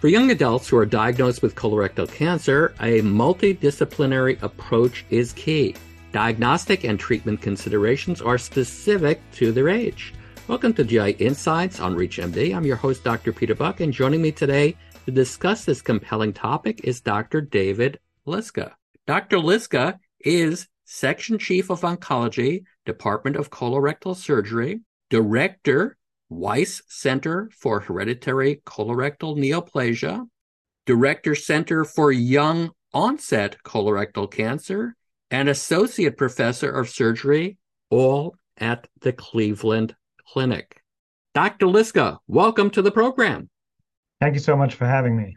For young adults who are diagnosed with colorectal cancer, a multidisciplinary approach is key. Diagnostic and treatment considerations are specific to their age. Welcome to GI Insights on ReachMD. I'm your host, Dr. Peter Buch, and joining me today to discuss this compelling topic is Dr. David Liska. Dr. Liska is Section Chief of Oncology, Department of Colorectal Surgery, Director Weiss Center for Hereditary Colorectal Neoplasia, Director Center for Young Onset Colorectal Cancer, and Associate Professor of Surgery, all at the Cleveland Clinic. Dr. Liska, welcome to the program. Thank you so much for having me.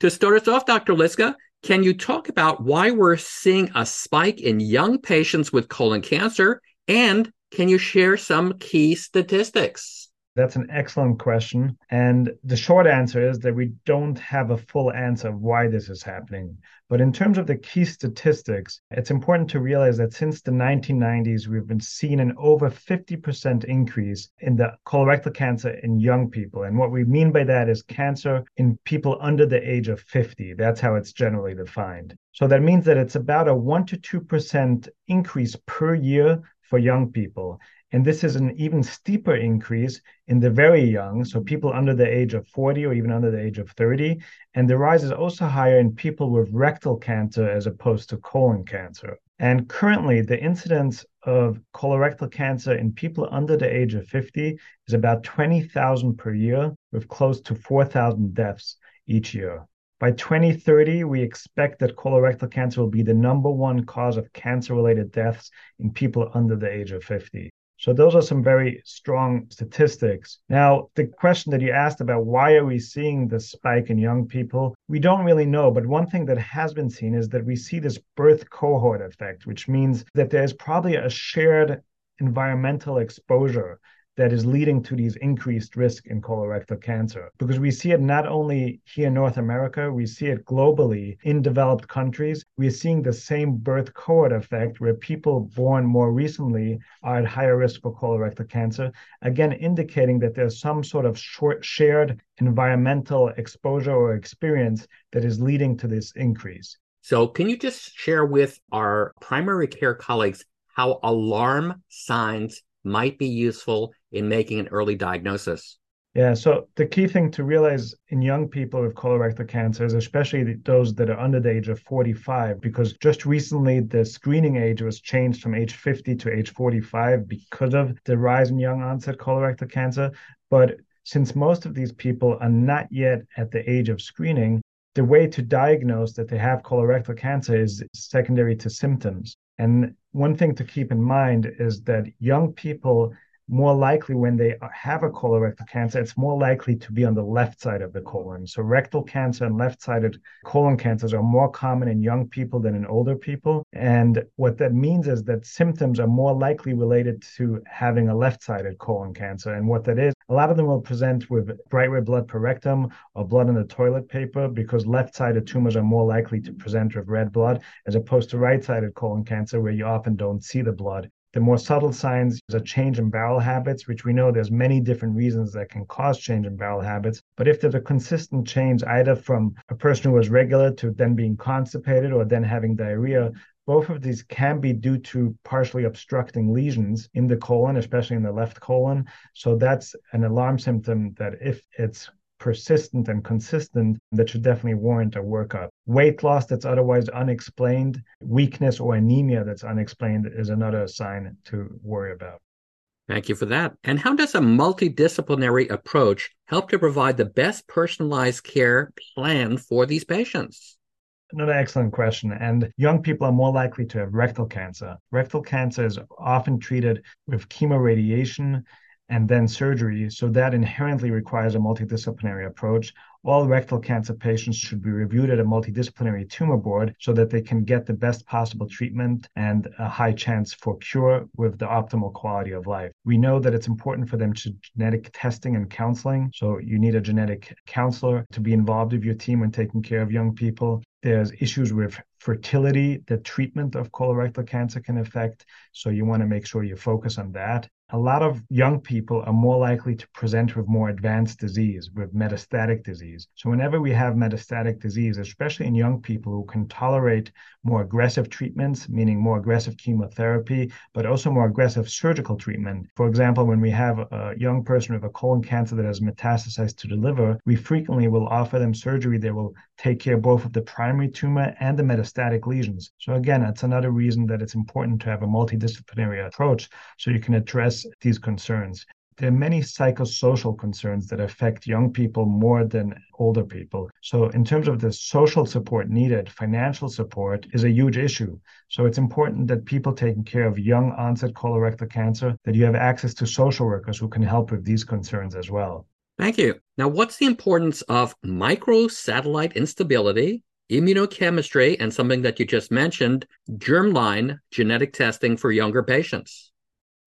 To start us off, Dr. Liska, can you talk about why we're seeing a spike in young patients with colon cancer? And can you share some key statistics? That's an excellent question. And the short answer is that we don't have a full answer of why this is happening. But in terms of the key statistics, it's important to realize that since the 1990s, we've been seeing an over 50% increase in the colorectal cancer in young people. And what we mean by that is cancer in people under the age of 50. That's how it's generally defined. So that means that it's about a 1% to 2% increase per year for young people. And this is an even steeper increase in the very young, so people under the age of 40 or even under the age of 30. And the rise is also higher in people with rectal cancer as opposed to colon cancer. And currently, the incidence of colorectal cancer in people under the age of 50 is about 20,000 per year, with close to 4,000 deaths each year. By 2030, we expect that colorectal cancer will be the number one cause of cancer related deaths in people under the age of 50. So those are some very strong statistics. Now, the question that you asked about why are we seeing this spike in young people? We don't really know, but one thing that has been seen is that we see this birth cohort effect, which means that there's probably a shared environmental exposure that is leading to these increased risk in colorectal cancer. Because we see it not only here in North America, we see it globally in developed countries. We're seeing the same birth cohort effect where people born more recently are at higher risk for colorectal cancer, again, indicating that there's some sort of short, shared environmental exposure or experience that is leading to this increase. So, can you just share with our primary care colleagues how alarm signs might be useful in making an early diagnosis? Yeah, so the key thing to realize in young people with colorectal cancer is especially those that are under the age of 45, because just recently the screening age was changed from age 50 to age 45 because of the rise in young onset colorectal cancer. But since most of these people are not yet at the age of screening, the way to diagnose that they have colorectal cancer is secondary to symptoms. And one thing to keep in mind is that young people more likely when they have a colorectal cancer, it's more likely to be on the left side of the colon. So rectal cancer and left-sided colon cancers are more common in young people than in older people. And what that means is that symptoms are more likely related to having a left-sided colon cancer. And what that is, a lot of them will present with bright red blood per rectum or blood in the toilet paper because left-sided tumors are more likely to present with red blood as opposed to right-sided colon cancer where you often don't see the blood. The more subtle signs is a change in bowel habits, which we know there's many different reasons that can cause change in bowel habits. But if there's a consistent change, either from a person who was regular to then being constipated or then having diarrhea, both of these can be due to partially obstructing lesions in the colon, especially in the left colon. So that's an alarm symptom that if it's persistent and consistent that should definitely warrant a workup. Weight loss that's otherwise unexplained, weakness or anemia that's unexplained is another sign to worry about. Thank you for that. And how does a multidisciplinary approach help to provide the best personalized care plan for these patients? Another excellent question. And young people are more likely to have rectal cancer. Rectal cancer is often treated with chemoradiation and then surgery. So that inherently requires a multidisciplinary approach. All rectal cancer patients should be reviewed at a multidisciplinary tumor board so that they can get the best possible treatment and a high chance for cure with the optimal quality of life. We know that it's important for them to genetic testing and counseling. So you need a genetic counselor to be involved with your team when taking care of young people. There's issues with fertility that treatment of colorectal cancer can affect. So you want to make sure you focus on that. A lot of young people are more likely to present with more advanced disease, with metastatic disease. So, whenever we have metastatic disease, especially in young people who can tolerate more aggressive treatments, meaning more aggressive chemotherapy, but also more aggressive surgical treatment. For example, when we have a young person with a colon cancer that has metastasized to the liver, we frequently will offer them surgery that will take care both of the primary tumor and the metastatic lesions. So, again, that's another reason that it's important to have a multidisciplinary approach so you can address these concerns. There are many psychosocial concerns that affect young people more than older people. So, in terms of the social support needed, financial support is a huge issue. So, it's important that people taking care of young onset colorectal cancer, that you have access to social workers who can help with these concerns as well. Thank you. Now, what's the importance of microsatellite instability, immunochemistry, and something that you just mentioned, germline genetic testing for younger patients?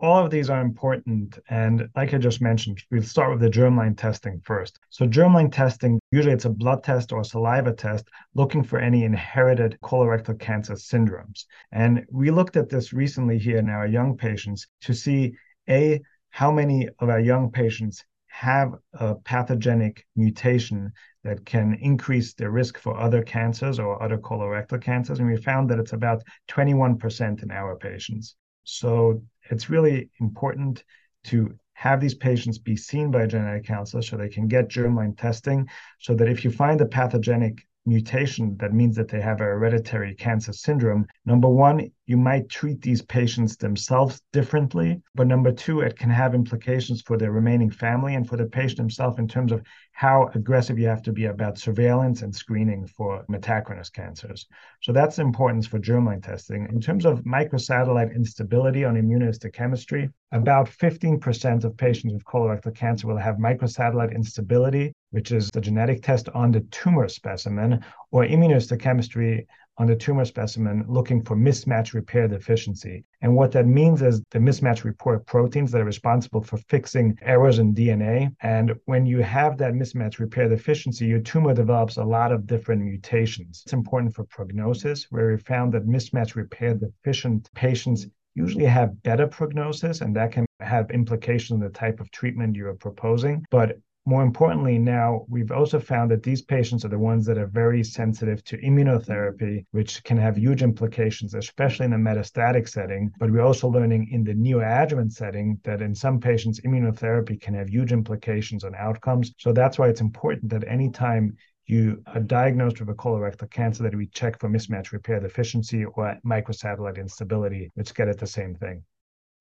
All of these are important. And like I just mentioned, we'll start with the germline testing first. So, germline testing, usually it's a blood test or saliva test looking for any inherited colorectal cancer syndromes. And we looked at this recently here in our young patients to see A, how many of our young patients have a pathogenic mutation that can increase the risk for other cancers or other colorectal cancers. And we found that it's about 21% in our patients. So it's really important to have these patients be seen by a genetic counselor so they can get germline testing so that if you find a pathogenic mutation that means that they have a hereditary cancer syndrome, number one, you might treat these patients themselves differently. But number two, it can have implications for the remaining family and for the patient himself in terms of how aggressive you have to be about surveillance and screening for metachronous cancers. So that's importance for germline testing. In terms of microsatellite instability on immunohistochemistry, about 15% of patients with colorectal cancer will have microsatellite instability, which is the genetic test on the tumor specimen, or immunohistochemistry on the tumor specimen looking for mismatch repair deficiency. And what that means is the mismatch repair proteins that are responsible for fixing errors in DNA. And when you have that mismatch repair deficiency, your tumor develops a lot of different mutations. It's important for prognosis, where we found that mismatch repair deficient patients usually have better prognosis, and that can have implications on the type of treatment you are proposing. But more importantly, now we've also found that these patients are the ones that are very sensitive to immunotherapy, which can have huge implications, especially in the metastatic setting. But we're also learning in the neoadjuvant setting that in some patients, immunotherapy can have huge implications on outcomes. So that's why it's important that anytime you are diagnosed with a colorectal cancer that we check for mismatch repair deficiency or microsatellite instability, which get at the same thing.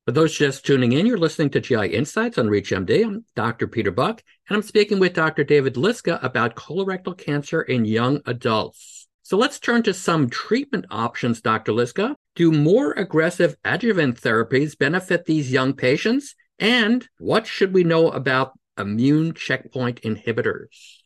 For those just tuning in, you're listening to GI Insights on ReachMD. I'm Dr. Peter Buch, and I'm speaking with Dr. David Liska about colorectal cancer in young adults. So let's turn to some treatment options, Dr. Liska. Do more aggressive adjuvant therapies benefit these young patients? And what should we know about immune checkpoint inhibitors?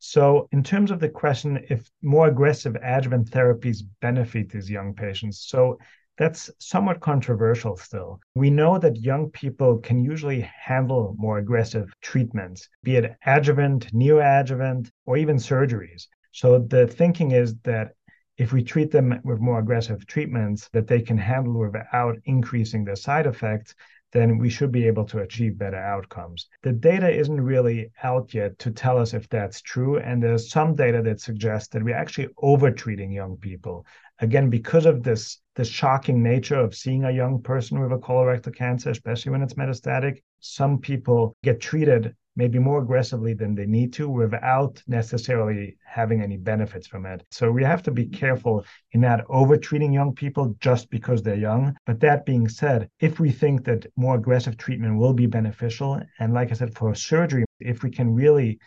So, in terms of the question, if more aggressive adjuvant therapies benefit these young patients, so that's somewhat controversial still. We know that young people can usually handle more aggressive treatments, be it adjuvant, neoadjuvant, or even surgeries. So the thinking is that if we treat them with more aggressive treatments that they can handle without increasing their side effects, then we should be able to achieve better outcomes. The data isn't really out yet to tell us if that's true. And there's some data that suggests that we're actually overtreating young people. Again, because of this, this shocking nature of seeing a young person with a colorectal cancer, especially when it's metastatic, some people get treated maybe more aggressively than they need to without necessarily having any benefits from it. So we have to be careful in not overtreating young people just because they're young. But that being said, if we think that more aggressive treatment will be beneficial, and like I said, for surgery, if we can really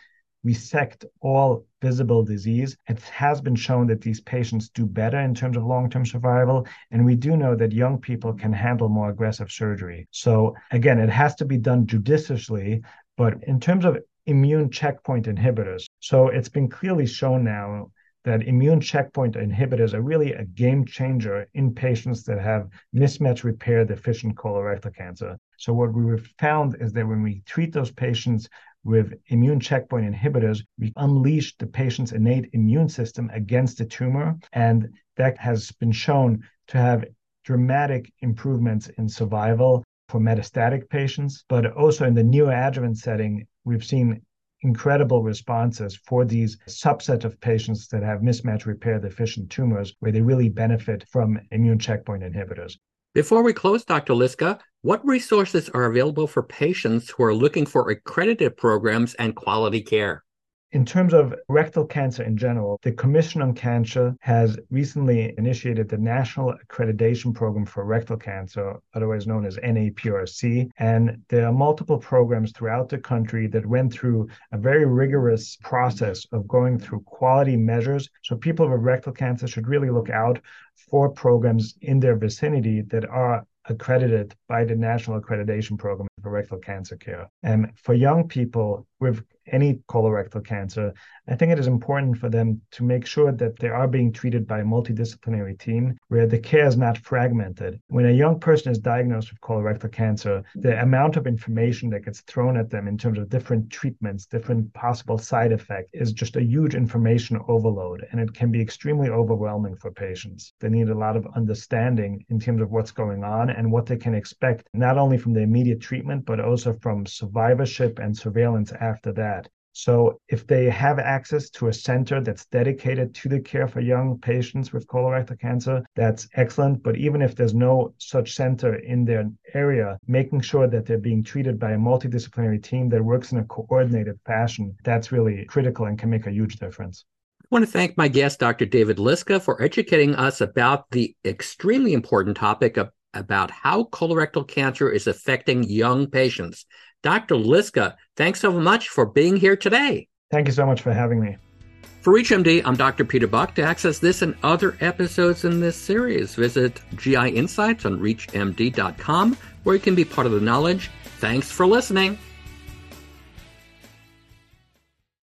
resect all visible disease. It has been shown that these patients do better in terms of long term survival. And we do know that young people can handle more aggressive surgery. So, again, it has to be done judiciously, but in terms of immune checkpoint inhibitors, so it's been clearly shown now that immune checkpoint inhibitors are really a game changer in patients that have mismatch repair deficient colorectal cancer. So, what we found is that when we treat those patients with immune checkpoint inhibitors, we unleash the patient's innate immune system against the tumor. And that has been shown to have dramatic improvements in survival for metastatic patients, but also in the neoadjuvant setting, we've seen incredible responses for these subset of patients that have mismatch repair deficient tumors where they really benefit from immune checkpoint inhibitors. Before we close, Dr. Liska, what resources are available for patients who are looking for accredited programs and quality care? In terms of rectal cancer in general, the Commission on Cancer has recently initiated the National Accreditation Program for Rectal Cancer, otherwise known as NAPRC. And there are multiple programs throughout the country that went through a very rigorous process of going through quality measures. So people with rectal cancer should really look out for programs in their vicinity that are accredited by the National Accreditation Program for Rectal Cancer Care. And for young people with any colorectal cancer, I think it is important for them to make sure that they are being treated by a multidisciplinary team where the care is not fragmented. When a young person is diagnosed with colorectal cancer, the amount of information that gets thrown at them in terms of different treatments, different possible side effects is just a huge information overload. And it can be extremely overwhelming for patients. They need a lot of understanding in terms of what's going on and what they can expect, not only from the immediate treatment, but also from survivorship and surveillance after that. So, if they have access to a center that's dedicated to the care for young patients with colorectal cancer, that's excellent. But even if there's no such center in their area, making sure that they're being treated by a multidisciplinary team that works in a coordinated fashion, that's really critical and can make a huge difference. I want to thank my guest, Dr. David Liska, for educating us about the extremely important topic of about how colorectal cancer is affecting young patients. Dr. Liska, thanks so much for being here today. Thank you so much for having me. For ReachMD, I'm Dr. Peter Buch. To access this and other episodes in this series, visit GI Insights on ReachMD.com, where you can be part of the knowledge. Thanks for listening.